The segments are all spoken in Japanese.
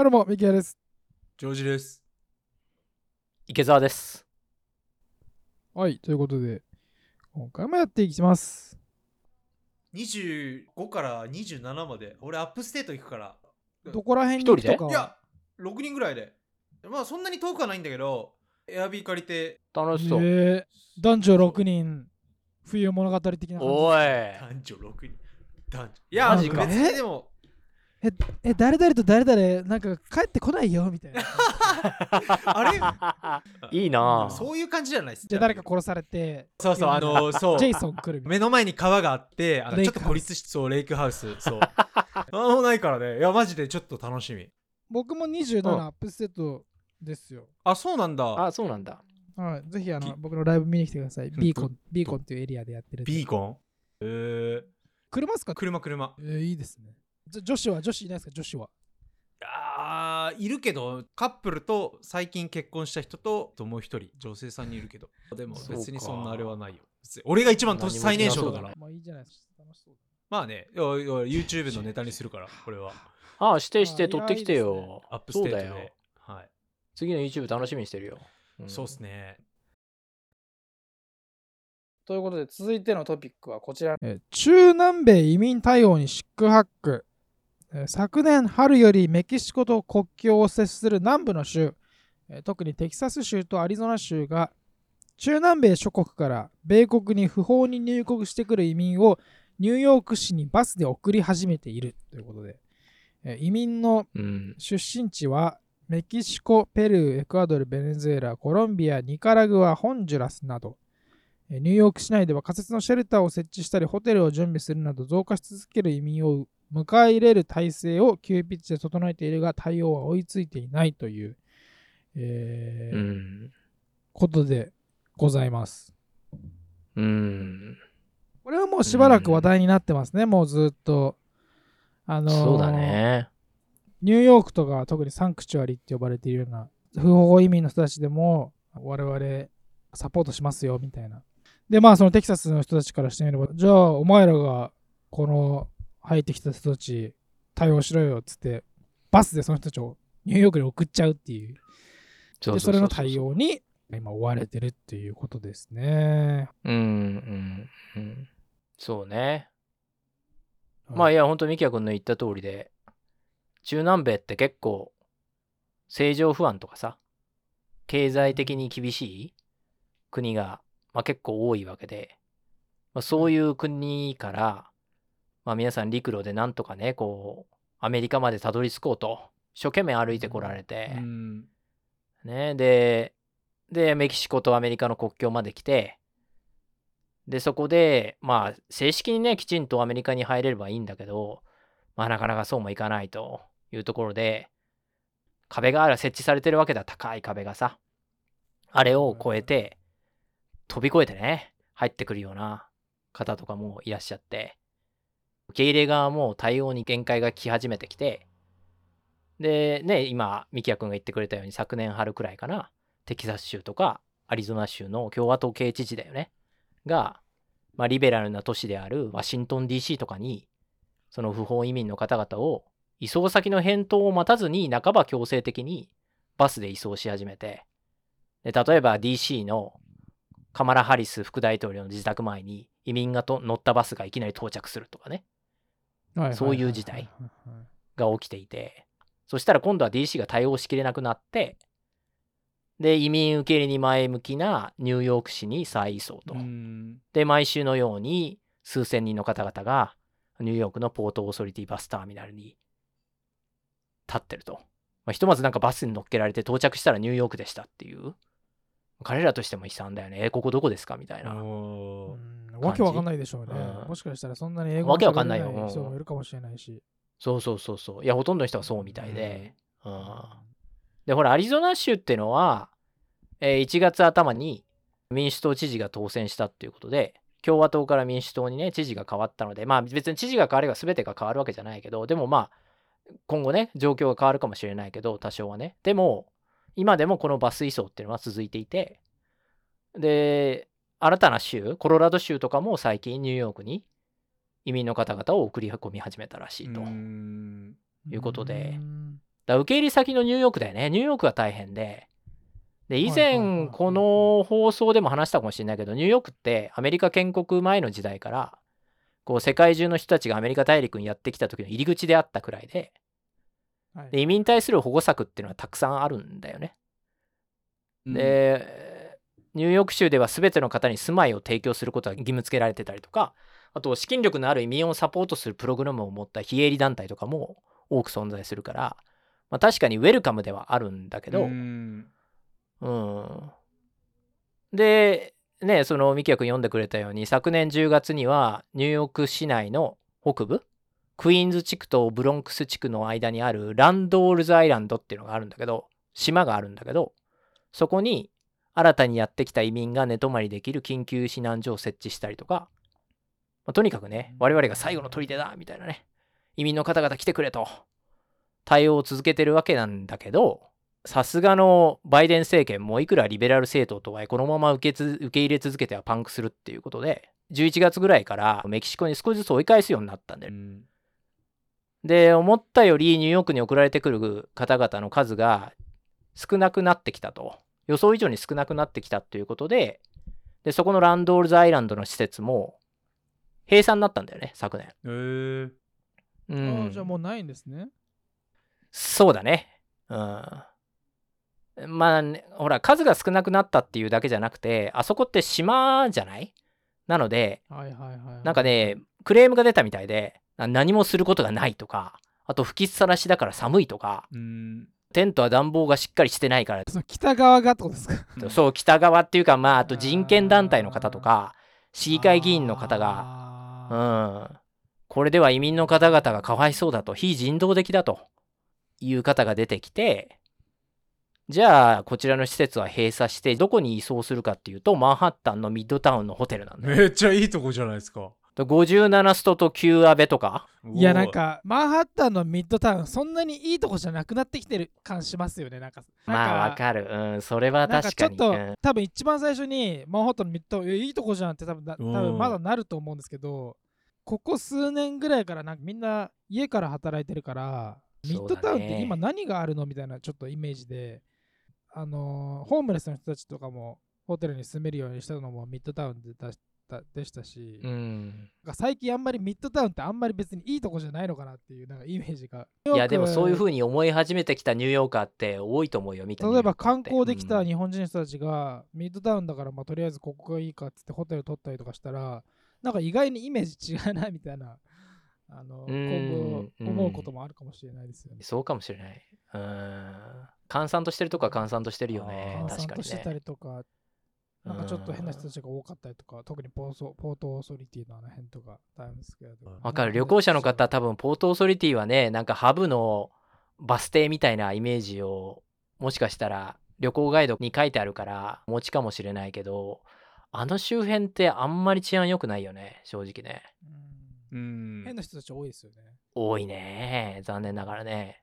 あどうも、ミキヤです。ジョージです。池澤です。はい、ということで、今回もやっていきます。25から27まで、俺アップステート行くから。どこら辺に一人で？行くとかいや、6人ぐらいで。まあそんなに遠くはないんだけど、エアビー借りて、楽しそう。えー、男女6人、冬物語的な感じおい。男女6人。男女。いや、マジか別にでも、え、誰々と誰々、なんか帰ってこないよみたいな。あれ？いいなぁそういう感じじゃないですじゃあ誰か殺されて、そうそう、あの、そう。ジェイソン来るみたい目の前に川があって、あのちょっと孤立しそう、レイクハウス。そう。なんもないからね。いや、マジでちょっと楽しみ。僕も27うんアップステートですよ。あ、そうなんだ。あ、そうなんだ。はい、ぜひあのビ僕のライブ見に来てください。んビーコン、ビーコンっていうエリアでやってるんで。ビーコン？えー、車っすか？車、車。えー、いいですね。女子は女子いないですか？女子は。あーいるけどカップルと最近結婚した人とともう一人女性さんにいるけど。でも別にそんなあれはないよ。俺が一番年最年少だから。まあいいじゃないですか。楽しそうまあね YouTube のネタにするからこれは。あ、指定してあいや撮ってきてよ。アップステートで。そうだよ。はい、次の YouTube 楽しみにしてるよ。ん。そうっすね。ということで続いてのトピックはこちら、えー中南米移民対応にシックハック、えー昨年春よりメキシコと国境を接する南部の州、特にテキサス州とアリゾナ州が中南米諸国から米国に不法に入国してくる移民をニューヨーク市にバスで送り始めているということで、移民の。出身地はメキシコ、ペルー、エクアドル、ベネズエラ、コロンビア、ニカラグア、ホンジュラスなど、ニューヨーク市内では仮設のシェルターを設置したり、ホテルを準備するなど増加し続ける移民を迎え入れる体制を急ピッチで整えているが、対応は追いついていないという、えーうん。ことでございます。うん。これはもうしばらく話題になってますね、もうずっと。あのーそうだね。ニューヨークとか特にサンクチュアリって呼ばれているような不法移民の人たちでも我々サポートしますよみたいな。でまあそのテキサスの人たちからしてみればじゃあお前らがこの入ってきた人たち対応しろよっつってバスでその人たちをニューヨークに送っちゃうっていうそでそれの対応に今追われてるっていうことですね。うん。うん。うん。そうね。まあいや、ほんと、ミキヤ君の言った通りで、中南米って結構、政情不安とかさ、経済的に厳しい国が、まあ、結構多いわけで、まあ、そういう国から、まあ、皆さん陸路でなんとかね、こう、アメリカまでたどり着こうと、一生懸命歩いてこられて、うん。ね、で、で、メキシコとアメリカの国境まで来て、で、そこで、まあ、正式にね、きちんとアメリカに入れればいいんだけど、まあ、なかなかそうもいかないというところで、壁が設置されてるわけだ、高い壁がさ。あれを越えて、飛び越えてね、入ってくるような方とかもいらっしゃって、受け入れ側も対応に限界が来始めてきて、で、ね、今、ミキヤ君が言ってくれたように、昨年春くらいかな、テキサス州とかアリゾナ州の共和党系知事だよね、が、まあ、リベラルな都市であるワシントン DC とかに、その不法移民の方々を、移送先の返答を待たずに、半ば強制的にバスで移送し始めて、で例えば DC のカマラ・ハリス副大統領の自宅前に移民がと乗ったバスがいきなり到着するとかね、そういう事態が起きていて、そしたら今度は DC が対応しきれなくなって、で、移民受け入れに前向きなニューヨーク市に再移送と。うんで、毎週のように数千人の方々がニューヨークのポートオーソリティバスターミナルに立ってると。まあ、ひとまずなんかバスに乗っけられて到着したらニューヨークでしたっていう。彼らとしても悲惨だよね。え、ここどこですか？みたいな。わけわかんないでしょうね。うんもしかしたらそんなに英語わけわかんない人もいるかもしれないし。そうそうそうそう。いや、ほとんどの人がそうみたいで。うんで、ほら、アリゾナ州っていうのは、えー1月頭に民主党知事が当選したっていうことで、共和党から民主党にね、知事が変わったので、まあ別に知事が変われば全てが変わるわけじゃないけど、でもまあ、今後ね、状況が変わるかもしれないけど、多少はね。でも、今でもこのバス移送っていうのは続いていて、で、新たな州、コロラド州とかも最近ニューヨークに移民の方々を送り込み始めたらしいと。うんいうことでうんだ受け入れ先のニューヨークだよね。ニューヨークが大変で。で、以前、この放送でも話したかもしれないけど、ニューヨークってアメリカ建国前の時代から、こう世界中の人たちがアメリカ大陸にやってきた時の入り口であったくらいで、はいで移民に対する保護策っていうのはたくさんあるんだよね。で、ニューヨーク州では全ての方に住まいを提供することが義務付けられてたりとか、あと資金力のある移民をサポートするプログラムを持った非営利団体とかも多く存在するから、まあ、確かにウェルカムではあるんだけど、うんうん。で、ね、その、ミキヤ君読んでくれたように、昨年10月には、ニューヨーク市内の北部、クイーンズ地区とブロンクス地区の間にあるランドールズアイランドっていうのがあるんだけど、島があるんだけど、そこに新たにやってきた移民が寝泊まりできる緊急避難所を設置したりとか、まあとにかくね、我々が最後の砦だみたいなね、移民の方々来てくれと、対応を続けてるわけなんだけど、さすがのバイデン政権もいくらリベラル政党とはいえこのまま受けつ受け入れ続けてはパンクするっていうことで11月ぐらいからメキシコに少しずつ追い返すようになったんだよ。うんで思ったよりニューヨークに送られてくる方々の数が少なくなってきたと予想以上に少なくなってきたということででそこのランドールズアイランドの施設も閉鎖になったんだよね昨年。えーうあんーじゃあもうないんですね。そうだね。うん。まあ、ね、ほら、数が少なくなったっていうだけじゃなくて、あそこって島じゃない？なので、はいはいはいはい。なんかね、クレームが出たみたいで、な何もすることがないとか、あと吹きっさらしだから寒いとか、うん。テントは暖房がしっかりしてないから、その北側がってことですか？そう、北側っていうか、まあ、あと人権団体の方とか、市議会議員の方が、が。うん、これでは移民の方々がかわいそうだと、非人道的だという方が出てきて、じゃあ、こちらの施設は閉鎖して、どこに移送するかっていうと、マンハッタンのミッドタウンのホテルなんだ。よ。めっちゃいいとこじゃないですか。57ストと9アベとか、いやなんかマンハッタンのミッドタウンそんなにいいとこじゃなくなってきてる感しますよねなんか。まあわかる。うん、それはなんか確かに。ちょっと、うん。多分一番最初にマンハッタンのミッドタウンいやいいとこじゃんって多分な多うん。分まだなると思うんですけどここ数年ぐらいからなんかみんな家から働いてるからミッドタウンって今何があるのみたいなちょっとイメージであのーホームレスの人たちとかもホテルに住めるようにしたのもミッドタウンでだしたでしたし、うん。最近あんまりミッドタウンってあんまり別にいいとこじゃないのかなっていうなんかイメージがいや、でもそういうふううに思い始めてきたニューヨーカーって多いと思うよ、見た例えば観光できたうん日本人の人たちが、ミッドタウンだからまあとりあえずここがいいかっつってホテル取ったりとかしたらなんか意外にイメージ違うなみたいなあのうん今後思うこともあるかもしれないですよね。そうかもしれない。うん。閑散としてるとこは閑散としてるよね確かにとしてたね。りとか、なんかちょっと変な人たちが多かったりとか、特にポーソポートオーソリティのあの辺とか、タイムスクエアとか。わかる。旅行者の方、多分ポートオーソリティはね、なんかハブのバス停みたいなイメージを、もしかしたら旅行ガイドに書いてあるから、お持ちかもしれないけど、あの周辺ってあんまり治安良くないよね、正直ね。うんうん変な人たち多いですよね。多いね。残念ながらね。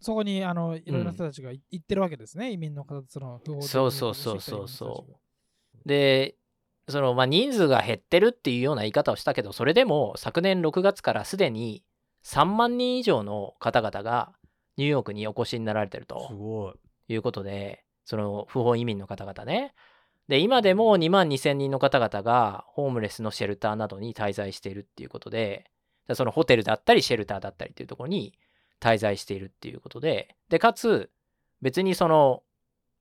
そこにあのいろんな人たちがい行ってるわけですね、移民の方その不法的そうそうそうそう。そうで、そのまあ人数が減ってるっていうような言い方をしたけど、それでも昨年6月からすでに3万人以上の方々がニューヨークにお越しになられてるすとごい。いうことで、その不法移民の方々ね。で、今でも2万2000人の方々がホームレスのシェルターなどに滞在しているっていうことで、でそのホテルだったりシェルターだったりっていうところに滞在しているっていうことで、で、かつ別にその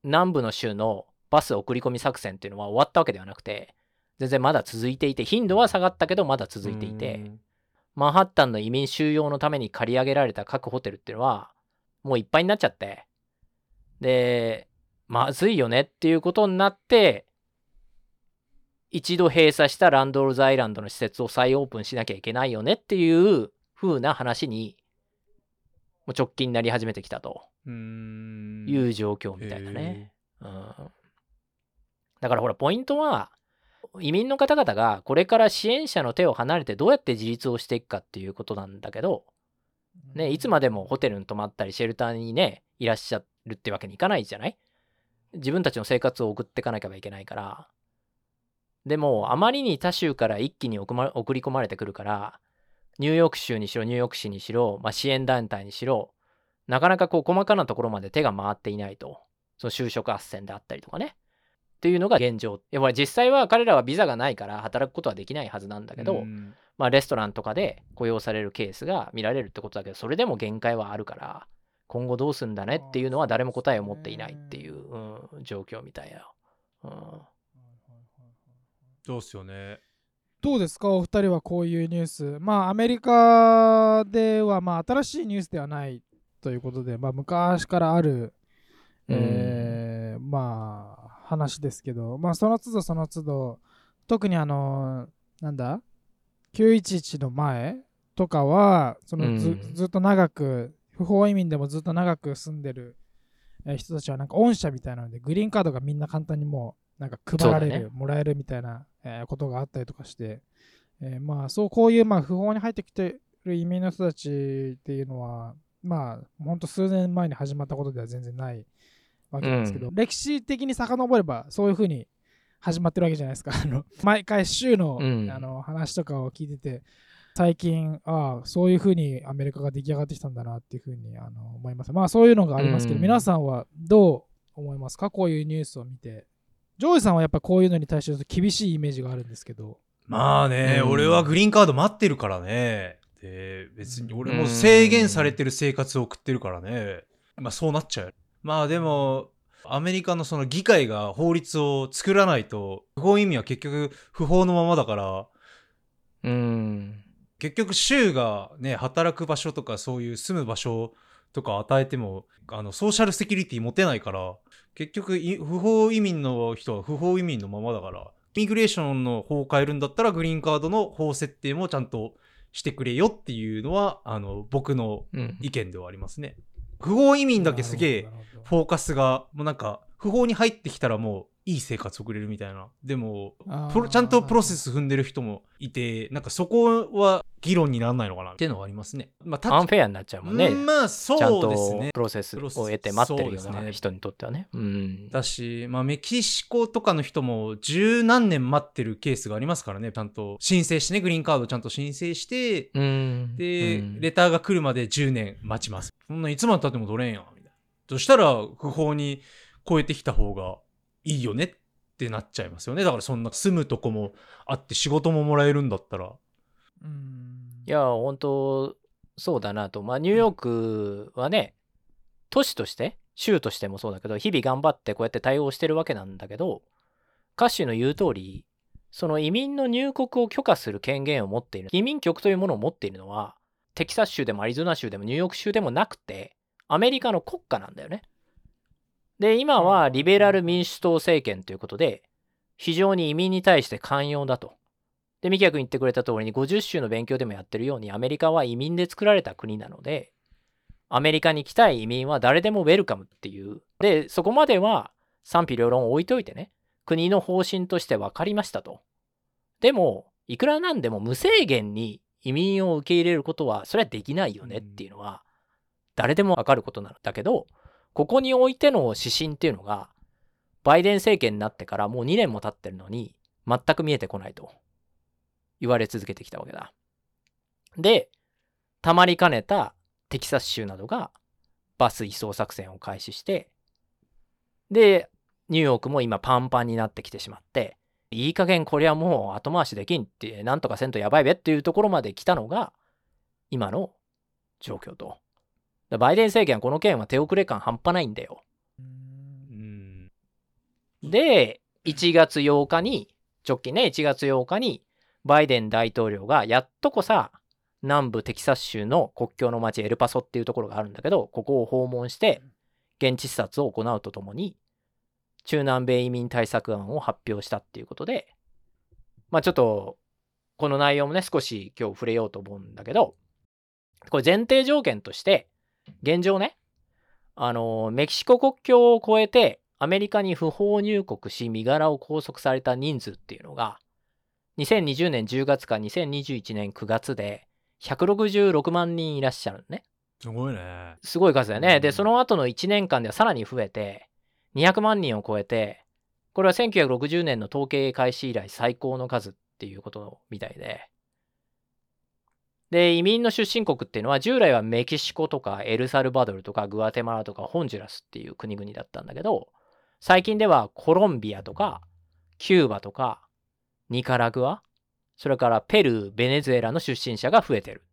南部の州のバス送り込み作戦っていうのは終わったわけではなくて、全然まだ続いていて、頻度は下がったけどまだ続いていて、マンハッタンの移民収容のために借り上げられた各ホテルっていうのは、もういっぱいになっちゃって、で、まずいよねっていうことになって、一度閉鎖したランドルズアイランドの施設を再オープンしなきゃいけないよねっていう風な話に、もう直近になり始めてきたと。うん。いう状況みたいなね。うん。だからほら、ポイントは、移民の方々がこれから支援者の手を離れてどうやって自立をしていくかっていうことなんだけど、ね、いつまでもホテルに泊まったりシェルターにね、いらっしゃるってわけにいかないじゃない？自分たちの生活を送っていかなきゃいけないから。でも、あまりに他州から一気に送り込まれてくるから、ニューヨーク州にしろ、ニューヨーク市にしろ、まあ、支援団体にしろ、なかなかこう細かなところまで手が回っていないと。その就職斡旋であったりとかね。っていうのが現状。やっぱり実際は彼らはビザがないから働くことはできないはずなんだけど、まあレストランとかで雇用されるケースが見られるってことだけど、それでも限界はあるから、今後どうすんだねっていうのは誰も答えを持っていないっていう、うん、状況みたいよ。うん、そうっすよね。どうですか？お二人はこういうニュース。まあアメリカではまあ新しいニュースではないということで、まあ昔からある、えー、まあ話ですけど、まあその都度その都度、特にあの、なんだ ?911 の前とかは、そのず,、ずっと長く、不法移民でもずっと長く住んでる人たちはなんか恩赦みたいなので、グリーンカードがみんな簡単にもうなんか配られる、ね、もらえるみたいな、えー、ことがあったりとかして、えー、まあそうこういうまあ不法に入ってきてる移民の人たちっていうのは、まあ本当数年前に始まったことでは全然ないわけですけど、うん、歴史的に遡ればそういうふうに始まってるわけじゃないですか。あの毎回週の,、あの話とかを聞いてて最近ああそういうふうにアメリカが出来上がってきたんだなっていうふうにあの思います。まあそういうのがありますけど、うん、皆さんはどう思いますか？こういうニュースを見て。ジョージさんはやっぱこういうのに対して厳しいイメージがあるんですけど。まあね、うん、俺はグリーンカード待ってるからね。で別に俺も制限されてる生活を送ってるからね。まあそうなっちゃう。まあでも、アメリカのその議会が法律を作らないと、不法移民は結局不法のままだから、うん。結局州がね、働く場所とかそういう住む場所とか与えても、あの、ソーシャルセキュリティ持てないから、結局、不法移民の人は不法移民のままだから、イミグレーションの法を変えるんだったら、グリーンカードの法設定もちゃんとしてくれよっていうのは、あの、僕の意見ではありますね。うん不法移民だけすげえフォーカスがもうなんか不法に入ってきたらもういい生活送れるみたいな。でもちゃんとプロセス踏んでる人もいてなんかそこは議論にならないのかな。っていうのはありますね、まあ、アンフェアになっちゃうもんね。まあそうですね。プロセスを得て待ってるような人にとってはね、うん、だし、まあ、メキシコとかの人も十何年待ってるケースがありますからね。ちゃんと申請してねグリーンカードちゃんと申請して、うん、で、うん、レターが来るまで10年待ちます。そんないつまでたっても取れんやみたいな。そしたら不法に超えてきた方がいいよねってなっちゃいますよね。だからそんな住むとこもあって仕事ももらえるんだったら。うん。いや本当そうだなと。まあニューヨークはね都市として州としてもそうだけど日々頑張ってこうやって対応してるわけなんだけど歌手の言う通りその移民の入国を許可する権限を持っている。移民局というものを持っているのはテキサス州でもアリゾナ州でもニューヨーク州でもなくてアメリカの国家なんだよね。で、今はリベラル民主党政権ということで、非常に移民に対して寛容だと。で、ミキヤ君言ってくれた通りに50州の勉強でもやってるように、アメリカは移民で作られた国なので、アメリカに来たい移民は誰でもウェルカムっていう。で、そこまでは賛否両論置いといてね、国の方針として分かりましたと。でも、いくらなんでも無制限に移民を受け入れることは、それはできないよねっていうのは、誰でも分かることなんだけど、ここにおいての指針っていうのが、バイデン政権になってからもう2年も経ってるのに、全く見えてこないと言われ続けてきたわけだ。で、たまりかねたテキサス州などがバス移送作戦を開始して、で、ニューヨークも今パンパンになってきてしまって、いい加減これはもう後回しできんって、なんとかせんとやばいべっていうところまで来たのが、今の状況とバイデン政権はこの件は手遅れ感半端ないんだよ。で、1月8日に、直近ね、1月8日に、バイデン大統領がやっとこさ、南部テキサス州の国境の町エルパソっていうところがあるんだけど、ここを訪問して、現地視察を行うとともに、中南米移民対策案を発表したっていうことで、まあちょっと、この内容もね、少し今日触れようと思うんだけど、これ前提条件として、現状ね、あの、メキシコ国境を越えてアメリカに不法入国し身柄を拘束された人数っていうのが、2020年10月から2021年9月で166万人いらっしゃるね。すごいね。すごい数だよね。で、その後の1年間ではさらに増えて、200万人を超えて、これは1960年の統計開始以来最高の数っていうことみたいで。で、移民の出身国っていうのは従来はメキシコとかエルサルバドルとかグアテマラとかホンジュラスっていう国々だったんだけど、最近ではコロンビアとかキューバとかニカラグア、それからペルー、ベネズエラの出身者が増えてる。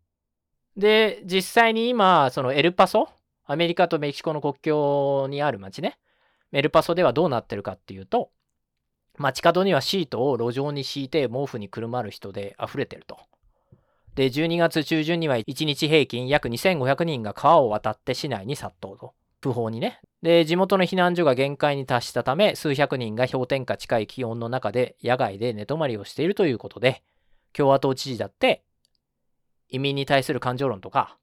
で、実際に今、そのエルパソ、アメリカとメキシコの国境にある町ね、エルパソではどうなってるかっていうと、街角にはシートを路上に敷いて毛布にくるまる人で溢れてると。で、12月中旬には1日平均約2500人が川を渡って市内に殺到と。不法にね。で、地元の避難所が限界に達したため、数百人が氷点下近い気温の中で野外で寝泊まりをしているということで、共和党知事だって移民に対する感情論とか、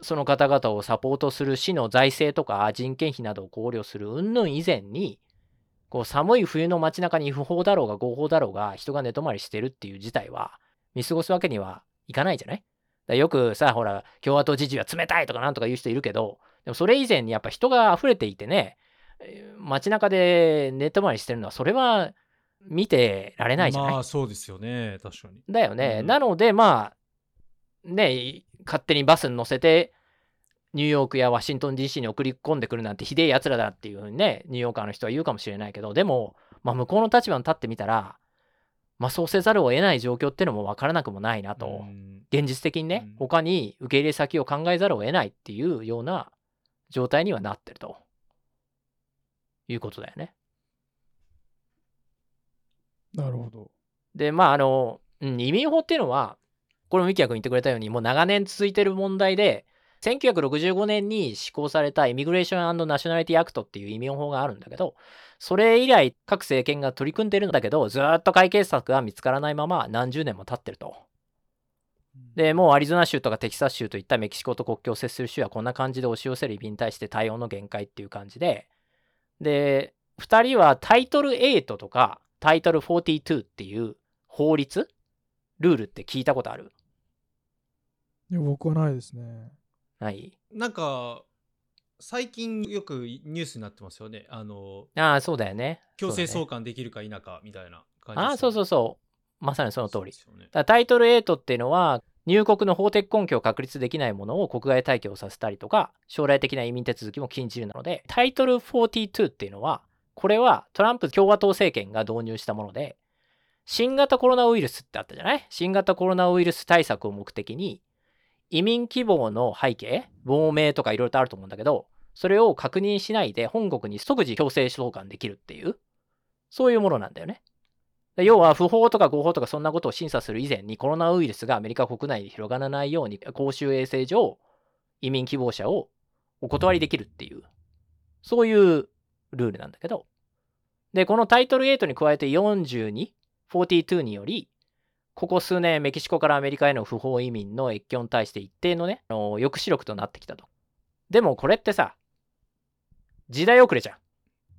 その方々をサポートする市の財政とか人件費などを考慮する云々以前に、こう寒い冬の街中に不法だろうが合法だろうが人が寝泊まりしてるっていう事態は見過ごすわけにはいかないじゃない？だよくさ、ほら、共和党知事は冷たいとかなんとか言う人いるけど、でもそれ以前にやっぱ人が溢れていてね、街中で寝泊まりしてるのは、それは見てられないじゃない？まあそうですよね、確かに。だよね。うんなので、まあ、ね、勝手にバスに乗せて、ニューヨークやワシントン DC に送り込んでくるなんてひでえやつらだっていうふうにね、ニューヨーカーの人は言うかもしれないけど、でも、まあ、向こうの立場に立ってみたら、まあ、そうせざるを得ない状況っていうのも分からなくもないなと。うん現実的にね、うん他に受け入れ先を考えざるを得ないっていうような状態にはなってるということだよね。なるほど。で、まあ、あの、うん移民法っていうのは、これもミキヤ君言ってくれたように、もう長年続いてる問題で、1965年に施行された Immigration Nationality Act っていう移民法があるんだけど、それ以来各政権が取り組んでるんだけど、ずーっと解決策が見つからないまま何十年も経ってると。で、もうアリゾナ州とかテキサス州といったメキシコと国境を接する州はこんな感じで押し寄せる移民に対して対応の限界っていう感じで、で、2人はタイトル8とかタイトル42っていう法律ルールって聞いたことある？いや僕はないですね。ないなんか、最近よくニュースになってますよね。あの、ああ、そうだよね。強制送還できるか否かみたいな感じだねああ、そうそううそう。まさにその通り。ねタイトル8っていうのは、入国の法的根拠を確立できないものを国外退去をさせたりとか、将来的な移民手続きも禁じるなので、タイトル42っていうのは、これはトランプ共和党政権が導入したもので、新型コロナウイルスってあったじゃない？新型コロナウイルス対策を目的に、移民希望の背景、亡命とかいろいろとあると思うんだけど、それを確認しないで本国に即時強制送還できるっていう、そういうものなんだよね。で要は不法とか合法とかそんなことを審査する以前にコロナウイルスがアメリカ国内に広がらないように公衆衛生上移民希望者をお断りできるっていうそういうルールなんだけどでこのタイトル8に加えて42、42によりここ数年メキシコからアメリカへの不法移民の越境に対して一定のねあの抑止力となってきたとでもこれってさ時代遅れじゃん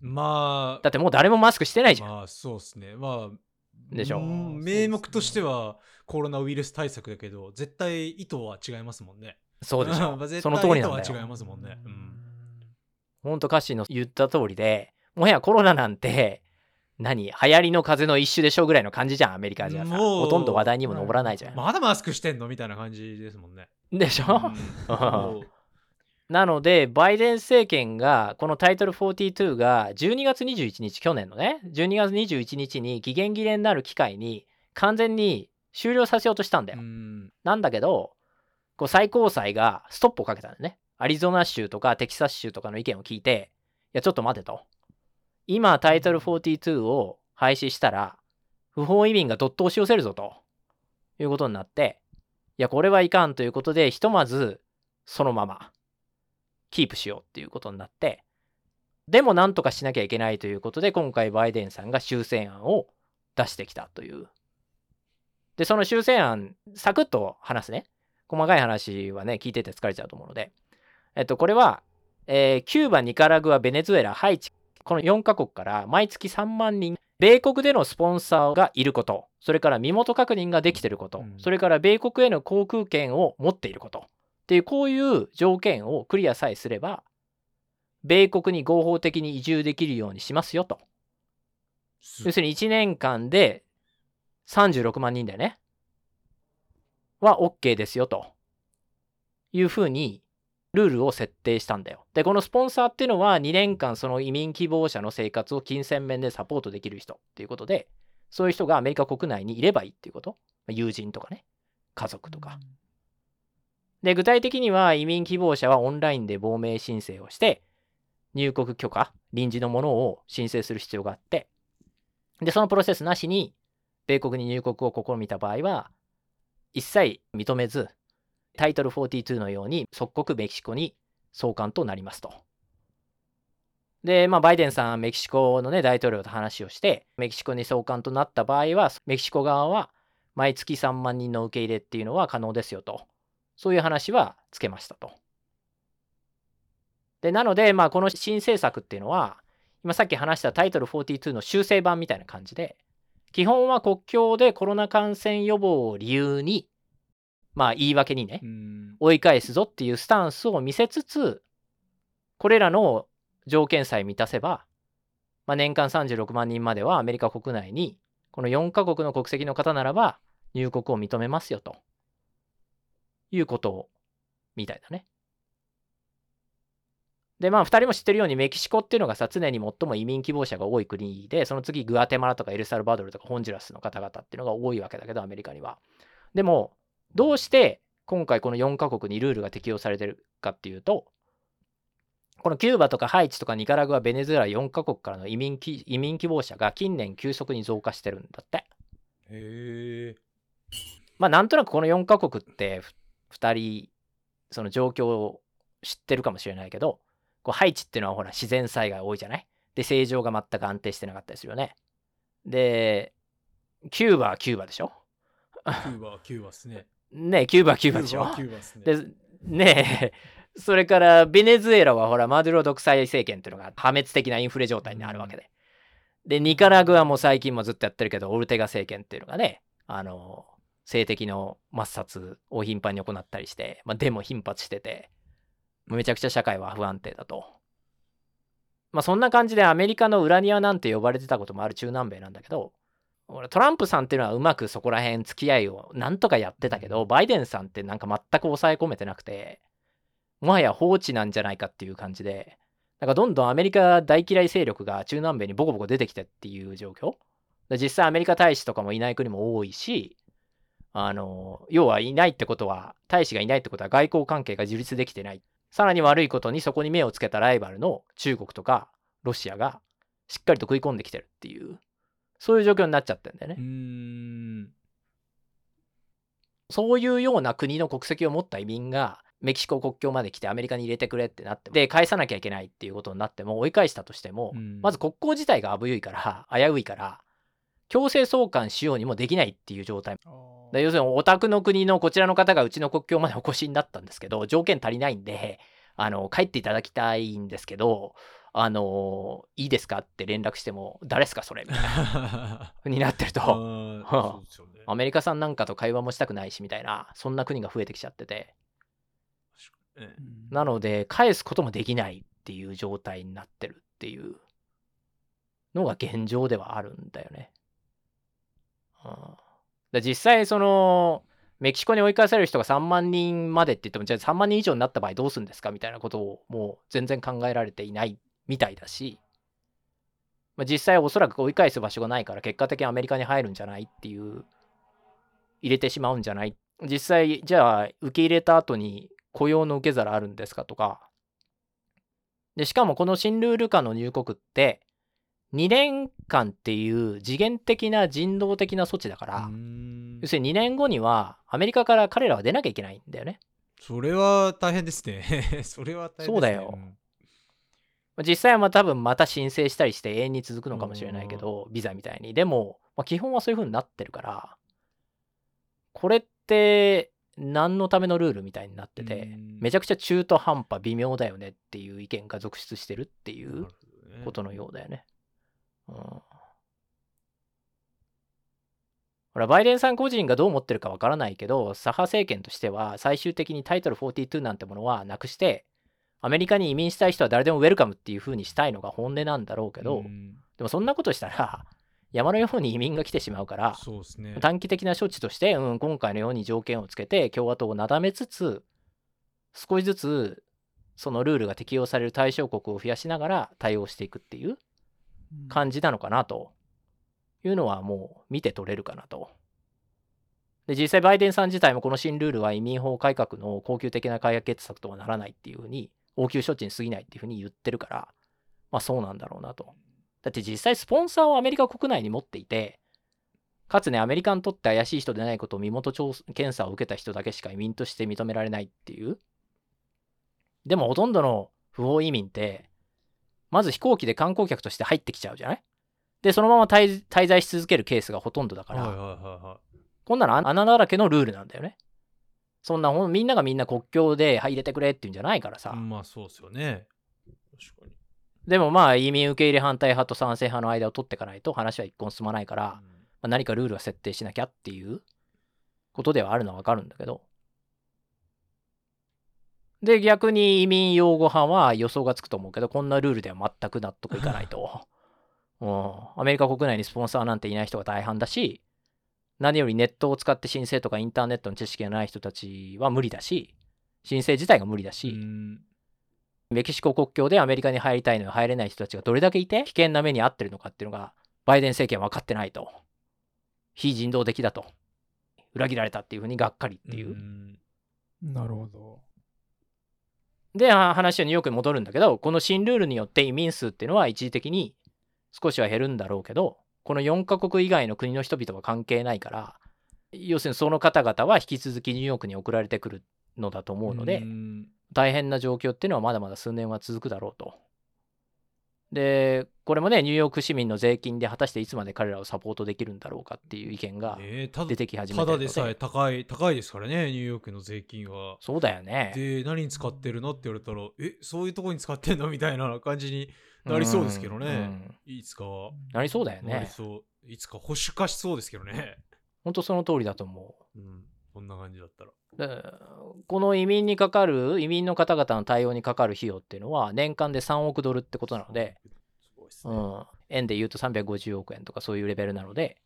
まあ、だってもう誰もマスクしてないじゃん、まあそうですね。まあ、でしょうん名目としてはコロナウイルス対策だけど、絶対意図は違いますもんね。そうでしょ その通りなんだよ意図は違いますもんね。うん。ほんと歌詞の言った通りで、もはやコロナなんて、何流行りの風の一種でしょぐらいの感じじゃん、アメリカじゃさ。ほとんど話題にも上らないじゃん。まだマスクしてんのみたいな感じですもんね。でしょ、うん なので、バイデン政権が、このタイトル42が12月21日、去年のね、12月21日に期限切れになる機会に完全に終了させようとしたんだよ。うんなんだけど、こう最高裁がストップをかけたんだよね。アリゾナ州とかテキサス州とかの意見を聞いて、いや、ちょっと待てと。今、タイトル42を廃止したら、不法移民がどっと押し寄せるぞということになって、いや、これはいかんということで、ひとまずそのままキープしようっていうことになって、でもなんとかしなきゃいけないということで、今回バイデンさんが修正案を出してきたという。で、その修正案、サクッと話すね。細かい話はね、聞いてて疲れちゃうと思うので。えっと、これは、えーキューバ、ニカラグア、ベネズエラ、ハイチ、この4カ国から毎月3万人、米国でのスポンサーがいること、それから身元確認ができていること、うん。それから米国への航空券を持っていること、っていう、こういう条件をクリアさえすれば、米国に合法的に移住できるようにしますよと。要するに1年間で36万人だよね。は OK ですよと。いうふうにルールを設定したんだよ。で、このスポンサーっていうのは2年間その移民希望者の生活を金銭面でサポートできる人っていうことで、そういう人がアメリカ国内にいればいいっていうこと。友人とかね、家族とか。で、具体的には移民希望者はオンラインで亡命申請をして、入国許可、臨時のものを申請する必要があって、で、そのプロセスなしに、米国に入国を試みた場合は、一切認めず、タイトル42のように即刻メキシコに送還となりますと。で、まあ、バイデンさん、メキシコのね、大統領と話をして、メキシコに送還となった場合は、メキシコ側は毎月3万人の受け入れっていうのは可能ですよと。そういう話はつけましたと。で、なので、まあ、この新政策っていうのは、今さっき話したタイトル42の修正版みたいな感じで、基本は国境でコロナ感染予防を理由に、まあ言い訳にね、追い返すぞっていうスタンスを見せつつ、これらの条件さえ満たせば、まあ、年間36万人まではアメリカ国内に、この4カ国の国籍の方ならば入国を認めますよということみたいだね。で、まあ、2人も知ってるように、メキシコっていうのがさ、常に最も移民希望者が多い国で、その次、グアテマラとかエルサルバドルとかホンジュラスの方々っていうのが多いわけだけど、アメリカには。でも、どうして今回この4カ国にルールが適用されてるかっていうと、このキューバとかハイチとかニカラグア、ベネズエラ4カ国からの移民移民希望者が近年急速に増加してるんだって。へえ。まあなんとなくこの4カ国って2人その状況を知ってるかもしれないけど、こうハイチっていうのはほら自然災害多いじゃない？で、政情が全く安定してなかったりするよね。で、キューバはキューバでしょ？キューバはキューバっすね。ねキューバはキューバでしょ？キューバっすね。で、ねえ、それからベネズエラはほらマドゥロ独裁政権っていうのが破滅的なインフレ状態にあるわけで。で、ニカラグアも最近もずっとやってるけど、オルテガ政権っていうのがね、あの、性的の抹殺を頻繁に行ったりして、まあ、デモ頻発してて、めちゃくちゃ社会は不安定だと。まあそんな感じでアメリカの裏庭なんて呼ばれてたこともある中南米なんだけど、トランプさんっていうのはうまくそこら辺付き合いをなんとかやってたけど、バイデンさんってなんか全く抑え込めてなくて、もはや放置なんじゃないかっていう感じで、なんかどんどんアメリカ大嫌い勢力が中南米にボコボコ出てきてっていう状況。実際アメリカ大使とかもいない国も多いし、あの、要はいないってことは、大使がいないってことは外交関係が樹立できてない。さらに悪いことにそこに目をつけたライバルの中国とかロシアがしっかりと食い込んできてるっていう、そういう状況になっちゃってんだよね。そういうような国の国籍を持った移民がメキシコ国境まで来てアメリカに入れてくれってなってで返さなきゃいけないっていうことになっても追い返したとしても、まず国交自体が危ういから危ういから強制送還しようにもできないっていう状態。要するにお宅の国のこちらの方がうちの国境までお越しになったんですけど条件足りないんであの帰っていただきたいんですけどあのいいですか？って連絡しても誰ですかそれ？みたいな。になってると。アメリカさんなんかと会話もしたくないしみたいなそんな国が増えてきちゃってて。なので返すこともできないっていう状態になってるっていう。のが現状ではあるんだよね。うん、実際そのメキシコに追い返される人が3万人までって言ってもじゃあ3万人以上になった場合どうするんですか？みたいなことをもう全然考えられていないみたいだし、まあ、実際おそらく追い返す場所がないから結果的にアメリカに入るんじゃないっていう入れてしまうんじゃない実際じゃあ受け入れた後に雇用の受け皿あるんですかとかでしかもこの新ルール下の入国って2年間っていう次元的な人道的な措置だから、要するに2年後にはアメリカから彼らは出なきゃいけないんだよね。それは大変ですね。それは大変ですね。そうだよ。実際はまあ多分また申請したりして永遠に続くのかもしれないけど、ビザみたいに。でも、まあ、基本はそういう風になってるから、これって何のためのルールみたいになってて、めちゃくちゃ中途半端微妙だよねっていう意見が続出してるっていうことのようだよね。うん。ほら、バイデンさん個人がどう思ってるかわからないけど、左派政権としては最終的にタイトル42なんてものはなくして、アメリカに移民したい人は誰でもウェルカムっていう風にしたいのが本音なんだろうけど、でもそんなことしたら、山のように移民が来てしまうから、ね。短期的な処置として、うん、今回のように条件をつけて共和党をなだめつつ少しずつそのルールが適用される対象国を増やしながら対応していくっていううん感じなのかなというのはもう見て取れるかなと。で実際バイデンさん自体もこの新ルールは移民法改革の恒久的な解決策とはならないっていうふうに応急処置に過ぎないっていうふうに言ってるからまあそうなんだろうなと。だって実際スポンサーをアメリカ国内に持っていてかつねアメリカにとって怪しい人でないことを身元調査検査を受けた人だけしか移民として認められないっていう。でもほとんどの不法移民ってまず飛行機で観光客として入ってきちゃうじゃない？でそのまま滞滞在し続けるケースがほとんどだから、はいはいはいはこんなの穴だらけのルールなんだよねそんなほんみんながみんな国境で入れてくれっていうんじゃないからさ、い。まあそうですよね。確かに。でもまあ移民受け入れ反対派と賛成派の間を取っていかないと話は一向に進まないから、まあ、何かルールは設定しなきゃっていうことではあるのはわかるんだけどで逆に移民擁護派は予想がつくと思うけどこんなルールでは全く納得いかないと、うん、アメリカ国内にスポンサーなんていない人が大半だし何よりネットを使って申請とかインターネットの知識がない人たちは無理だし申請自体が無理だし、うん。メキシコ国境でアメリカに入りたいのに入れない人たちがどれだけいて危険な目に遭ってるのかっていうのがバイデン政権は分かってないと。非人道的だと。裏切られたっていうふうにがっかりっていう、ん。なるほど。であ話はニューヨークに戻るんだけどこの新ルールによって移民数っていうのは一時的に少しは減るんだろうけどこの4カ国以外の国の人々は関係ないから要するにその方々は引き続きニューヨークに送られてくるのだと思うので、ん大変な状況っていうのはまだまだ数年は続くだろうと。で、これもね、ニューヨーク市民の税金で果たしていつまで彼らをサポートできるんだろうかっていう意見がえーた出てき始めたてるので。だでさえ高い高いですからね、ニューヨークの税金は。そうだよね。で、何に使ってるのって言われたら、え、そういうとこに使ってんの？みたいな感じになりそうですけどね。いつかは。なりそうだよなりね。そう。いつか保守化しそうですけどね。ほんとその通りだと思うん。こんな感じだったら。この移民にかかる、移民の方々の対応にかかる費用っていうのは年間で3億ドルってことなので、すごいですね。うん、円で言うと350億円とかそういうレベルなので、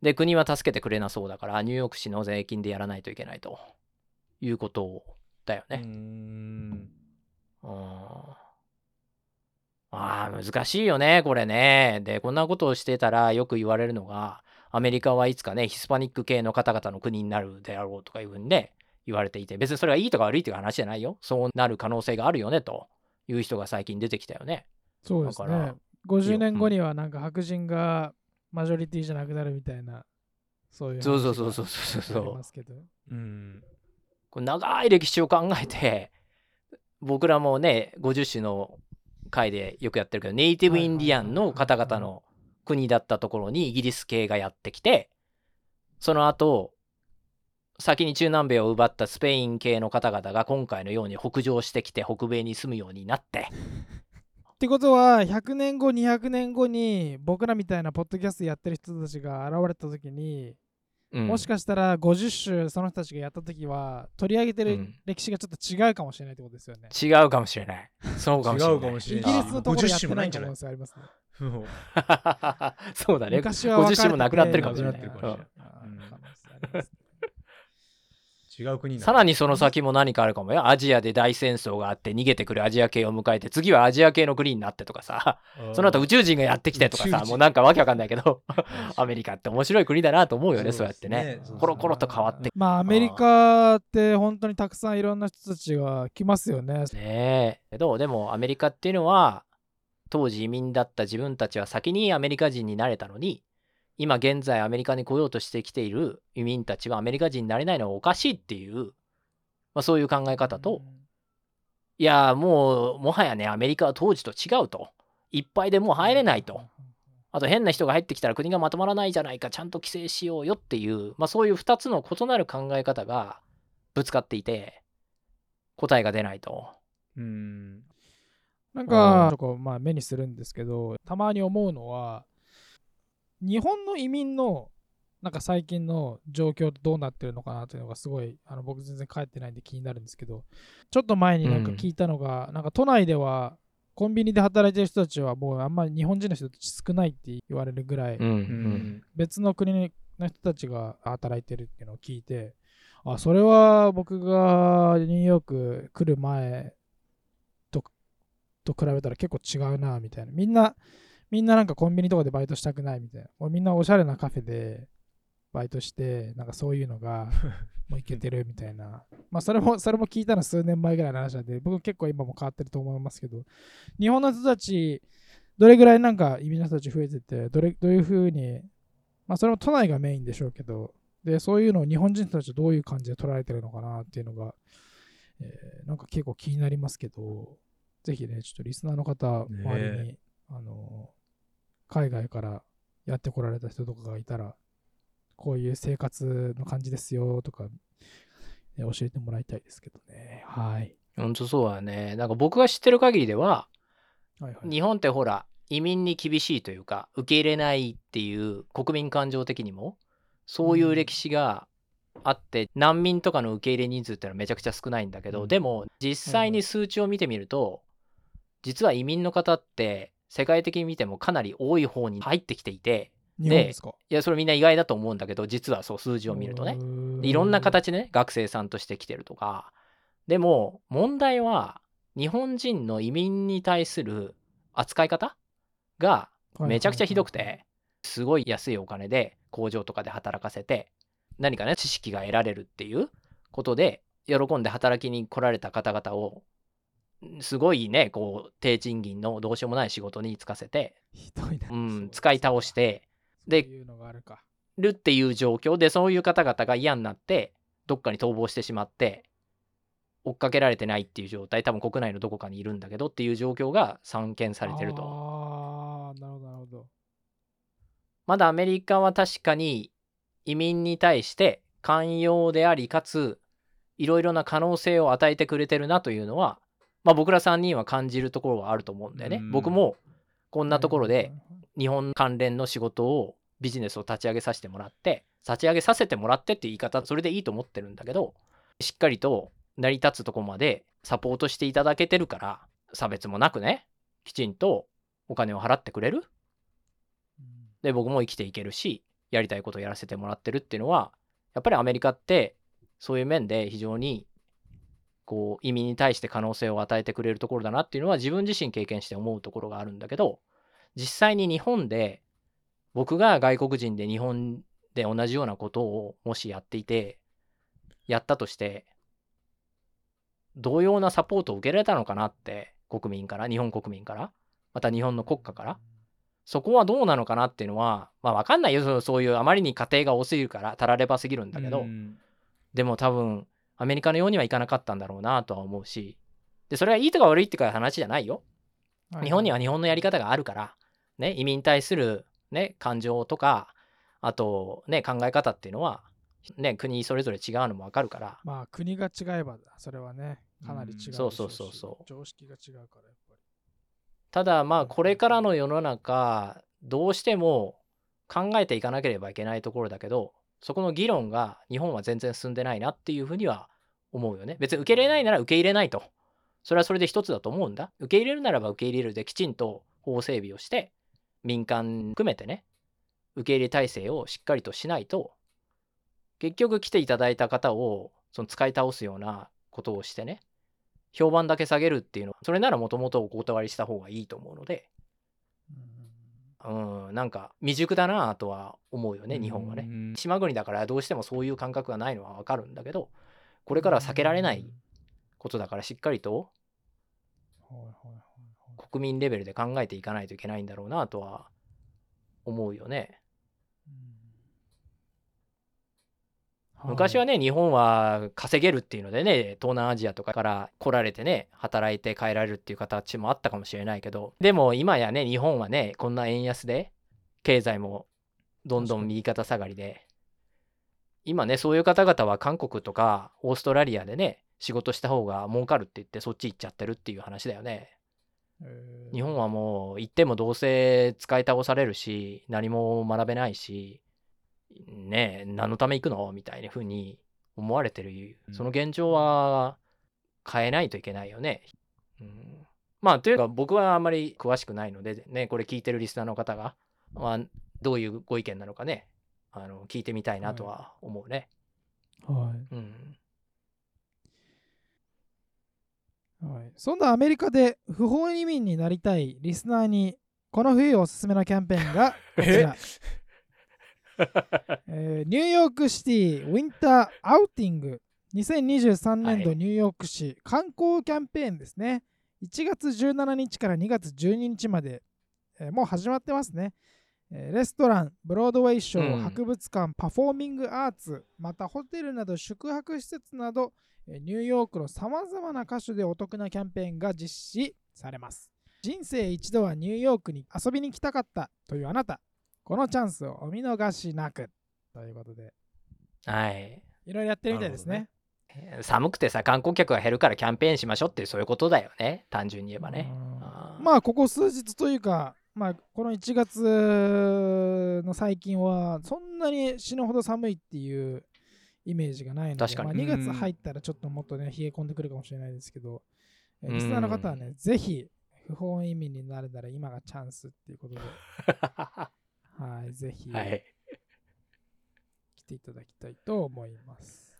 で、国は助けてくれなそうだから、ニューヨーク市の税金でやらないといけないということだようーね。ん。うんああ、難しいよね、これね。で、こんなことをしてたらよく言われるのが、アメリカはいつかね、ヒスパニック系の方々の国になるであろうとかいうふうにね、言われていて、別にそれがいいとか悪いという話じゃないよ。そうなる可能性があるよね、という人が最近出てきたよね。そうですだからね。50年後にはなんか白人がマジョリティじゃなくなるみたいな、そういうそうそうそうそうそうそうますけど。うん。これ長い歴史を考えて僕らもね50種の回でよくやってるけどネイティブインディアンの方々の国だったところにイギリス系がやってきてその後先に中南米を奪ったスペイン系の方々が今回のように北上してきて北米に住むようになって。ってことは100年後200年後に僕らみたいなポッドキャストやってる人たちが現れた時に、うん。もしかしたら50種その人たちがやった時は取り上げてるうん。歴史がちょっと違うかもしれないってことですよね。違うかもしれない。そうかもしれない。違うかもしれイない。ギリスのところやって50種もなないいんじゃない可能性ありますね。もうそうだね。昔は分50種もなくなってるかもしれない違う国さらにその先も何かあるかもよ。アジアで大戦争があって逃げてくるアジア系を迎えて次はアジア系の国になってとかさ。その後宇宙人がやってきてとかさ。もうなんかわけわかんないけど。アメリカって面白い国だなと思うよねそうやってね。ねコロコロと変わって。まあアメリカって本当にたくさんいろんな人たちが来ますよね。ねえ。けどでもアメリカっていうのは当時移民だった自分たちは先にアメリカ人になれたのに今現在アメリカに来ようとしてきている移民たちはアメリカ人になれないのはおかしいっていう、まあ、そういう考え方と、いやもうもはやねアメリカは当時と違うと。いっぱいでもう入れないと。あと変な人が入ってきたら国がまとまらないじゃないかちゃんと規制しようよっていう、まあ、そういう2つの異なる考え方がぶつかっていて答えが出ないと。うん。なんか、とこまあ目にするんですけど、たまに思うのは、日本の移民のなんか最近の状況どうなってるのかなっていうのがすごい、あの僕全然帰ってないんで気になるんですけど、ちょっと前になんか聞いたのが、なんか都内ではコンビニで働いてる人たちはもうあんまり日本人の人たち少ないって言われるぐらい、うんうん。別の国の人たちが働いてるっていうのを聞いてあそれは僕がニューヨーク来る前とと比べたら結構違うなみたいな。みんなみんななんかコンビニとかでバイトしたくないみたいな。みんなおしゃれなカフェでバイトしてなんかそういうのが もういけてるみたいな。まあそれもそれも聞いたの数年前ぐらいの話なんで僕結構今も変わってると思いますけど。日本の人たちどれぐらいなんか移民の人たち増えててどれどういうふうにまあそれも都内がメインでしょうけど。でそういうのを日本人たちはどういう感じで捉えてるのかなっていうのが、えーなんか結構気になりますけど。ぜひねちょっとリスナーの方ね周りに、あの海外からやってこられた人とかがいたらこういう生活の感じですよとか、ね教えてもらいたいですけどね。はい。ほんとそうだね。なんか僕が知ってる限りでは、はいはい。日本ってほら、移民に厳しいというか、受け入れないっていう国民感情的にも、そういう歴史があって、難民とかの受け入れ人数ってのはめちゃくちゃ少ないんだけど、うん。でも実際に数値を見てみると、実は移民の方って世界的に見てもかなり多い方に入ってきていて、でいや、それみんな意外だと思うんだけど、実はそう数字を見るとね。でいろんな形でね学生さんとして来てるとか。でも問題は日本人の移民に対する扱い方がめちゃくちゃひどくてすごい安いお金で工場とかで働かせて何かね知識が得られるっていうことで喜んで働きに来られた方々をすごいねこう低賃金のどうしようもない仕事に就かせて、ひどいな。うん、使い倒して。でるっていう状況。でそういう方々が嫌になってどっかに逃亡してしまって追っかけられてないっていう状態。多分国内のどこかにいるんだけどっていう状況が散見されてると。ああなるほどなるほど。まだアメリカは確かに移民に対して寛容でありかついろいろな可能性を与えてくれてるなというのはまあ僕ら3人は感じるところはあると思うんだよね。うん。僕もこんなところで日本関連の仕事をビジネスを立ち上げさせてもらって立ち上げさせてもらってっていう言い方それでいいと思ってるんだけどしっかりと成り立つとこまでサポートしていただけてるから差別もなくね。きちんとお金を払ってくれる。うん。で僕も生きていけるしやりたいことをやらせてもらってるっていうのはやっぱりアメリカってそういう面で非常にこう移民に対して可能性を与えてくれるところだなっていうのは自分自身経験して思うところがあるんだけど実際に日本で僕が外国人で日本で同じようなことをもしやっていてやったとして同様なサポートを受けられたのかなって国民から日本国民からまた日本の国家からそこはどうなのかなっていうのはまあ分かんないよ。そういうあまりに家庭が多すぎるからたらればすぎるんだけど、うん。でも多分アメリカのようにはいかなかったんだろうなとは思うしでそれはいいとか悪いってか話じゃないよ。日本には日本のやり方があるから、ね、移民に対する、ね、感情とかあと、ね、考え方っていうのは、ね、国それぞれ違うのも分かるから。まあ国が違えばそれはねかなり違うでしょそうそうそうそう。常識が違うからやっぱり。ただまあこれからの世の中どうしても考えていかなければいけないところだけどそこの議論が日本は全然進んでないなっていうふうには思うよね。別に受け入れないなら受け入れないと。それはそれで一つだと思うんだ。受け入れるならば受け入れるできちんと法整備をして民間含めてね受け入れ体制をしっかりとしないと結局来ていただいた方をその使い倒すようなことをしてね評判だけ下げるっていうのはそれならもともとお断りした方がいいと思うのでうんなんか未熟だなとは思うよね日本はね。うん。島国だからどうしてもそういう感覚がないのはわかるんだけどこれからは避けられないことだからしっかりと国民レベルで考えていかないといけないんだろうなとは思うよね昔はね日本は稼げるっていうのでね東南アジアとかから来られてね働いて帰られるっていう形もあったかもしれないけどでも今やね日本はねこんな円安で経済もどんどん右肩下がりで今ねそういう方々は韓国とかオーストラリアでね仕事した方が儲かるって言ってそっち行っちゃってるっていう話だよね。えー。日本はもう行ってもどうせ使い倒されるし何も学べないしねえ何のため行くの？みたいな風に思われてる。うん。その現状は変えないといけないよね。うん。まあというか僕はあんまり詳しくないのでねこれ聞いてるリスナーの方が、まあ、どういうご意見なのかね。あの聞いてみたいなとは思うね。はい。うん。はい、そんなアメリカで不法移民になりたいリスナーにこの冬おすすめのキャンペーンがこちら、えーニューヨークシティウィンターアウティング。2023年度はい。ニューヨーク市観光キャンペーンですね。1月17日から2月12日まで、えーもう始まってますね、えーレストラン、ブロードウェイショー、うん。博物館、パフォーミングアーツ、またホテルなど宿泊施設など、えーニューヨークのさまざまな箇所でお得なキャンペーンが実施されます。人生一度はニューヨークに遊びに来たかったというあなた、このチャンスをお見逃しなく。ということで、はい。いろいろやってるみたいですね。寒くてさ観光客が減るからキャンペーンしましょうってそういうことだよね単純に言えばね。うんあーまあ、ここ数日というか、まあ、この1月の最近は、そんなに死ぬほど寒いっていうイメージがないので、確かにまあ、2月入ったらちょっともっとね、冷え込んでくるかもしれないですけど、えリスナーの方はね、ぜひ、不法移民になれたら今がチャンスっていうことで、はい、ぜひはい。来ていただきたいと思います。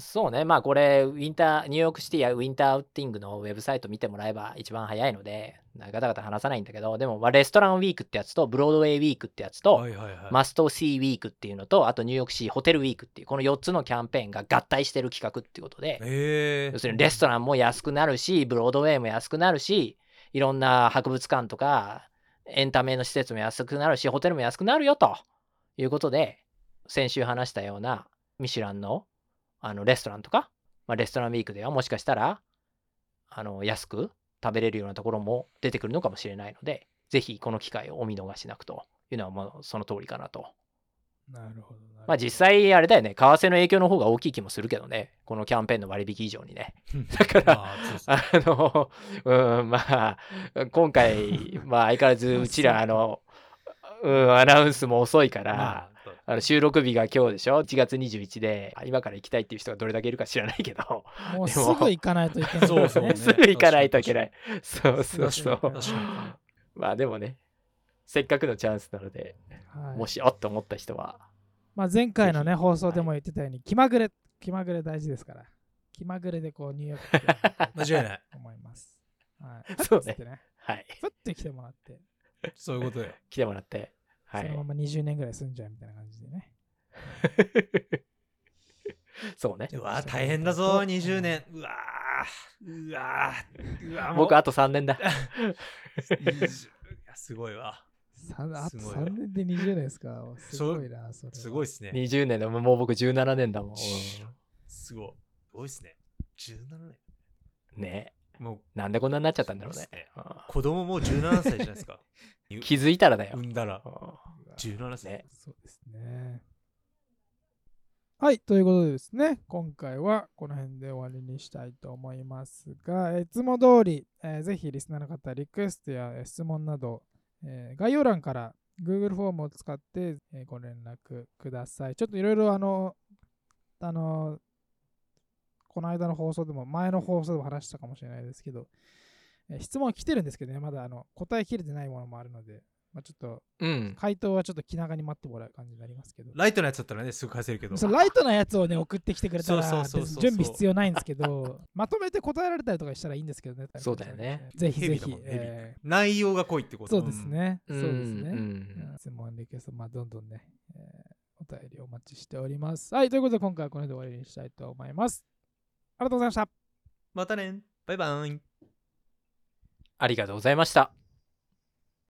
そうね、まあこれ、ウィンター、ニューヨークシティやウィンターアウティングのウェブサイト見てもらえば一番早いので、ガタガタ話さないんだけど、でも、まあ、レストランウィークってやつと、ブロードウェイウィークってやつと、はいはいはい。マストシーウィークっていうのと、あとニューヨークシーホテルウィークっていう、この4つのキャンペーンが合体してる企画っていうことで、え要するにレストランも安くなるし、ブロードウェイも安くなるし、いろんな博物館とかエンタメの施設も安くなるし、ホテルも安くなるよということで、先週話したようなミシュランのあのレストランとか、まあ、レストランウィークではもしかしたらあの安く食べれるようなところも出てくるのかもしれないので、ぜひこの機会をお見逃しなくというのはもうその通りかなと。なるほど。まあ実際あれだよね、為替の影響の方が大きい気もするけどね、このキャンペーンの割引以上にね。だから、まあの、うん、まあ、今回、まあ相変わらず うちら、あの、うん、アナウンスも遅いから、まああの収録日が今日でしょ ?1 月21で、今から行きたいっていう人がどれだけいるか知らないけど、もうですもぐ行かないといけない、そうそうね。すぐ行かないといけない。そうそうそう。まあでもね、せっかくのチャンスなので、はいもし、おっと思った人は、まあ、前回のね、放送でも言ってたように、気まぐれ、気まぐれ大事ですから、気まぐれでこう、ニューヨーク来てもらいたい間違いない。と思います。はい。そうねふっつってね。はい、ふって来てもらって、そういうことよ。来てもらって、はいそのま。ま20年ぐらい住んじゃうみたいな感じでね。そうね。うわ大変だぞ、20年。うわーうわーうわ僕、あと3年だ。20 いやすごいわ。さあとすごいわ3年で20年ですか。すごいな、それは。すごいっすね。20年でもう僕17年だもん。すごい。すごいっすね。17年。うんねもうなんでこんなになっちゃったんだろうねそうね。うん子供もう17歳じゃないですか。気づいたらだよ。産んだらうん17歳。ねそうですね。はい、ということでですね、今回はこの辺で終わりにしたいと思いますが、えーいつも通り、えーぜひリスナーの方、リクエストやえー質問など、えー概要欄から Google フォームを使って、えーご連絡ください。ちょっといろいろあの、あの、この間の放送でも、前の放送でも話したかもしれないですけど、えー質問来てるんですけどね、まだあの答えきれてないものもあるので、まあ、ちょっとうん。回答はちょっと気長に待ってもらう感じになりますけど。ライトのやつだったらね、すぐ返せるけど。そのライトなやつをね、送ってきてくれたら、準備必要ないんですけど、まとめて答えられたりとかしたらいいんですけどね。そうだよね。ぜひぜひえ内容が濃いってこと？ーそうです。ね。うそうんですね。うんうん質問、リクエスト、まあ、どんどんね、えーお便りお待ちしております。はい、ということで今回はこの辺で終わりにしたいと思います。ありがとうございました。またね。バイバイ。ありがとうございました。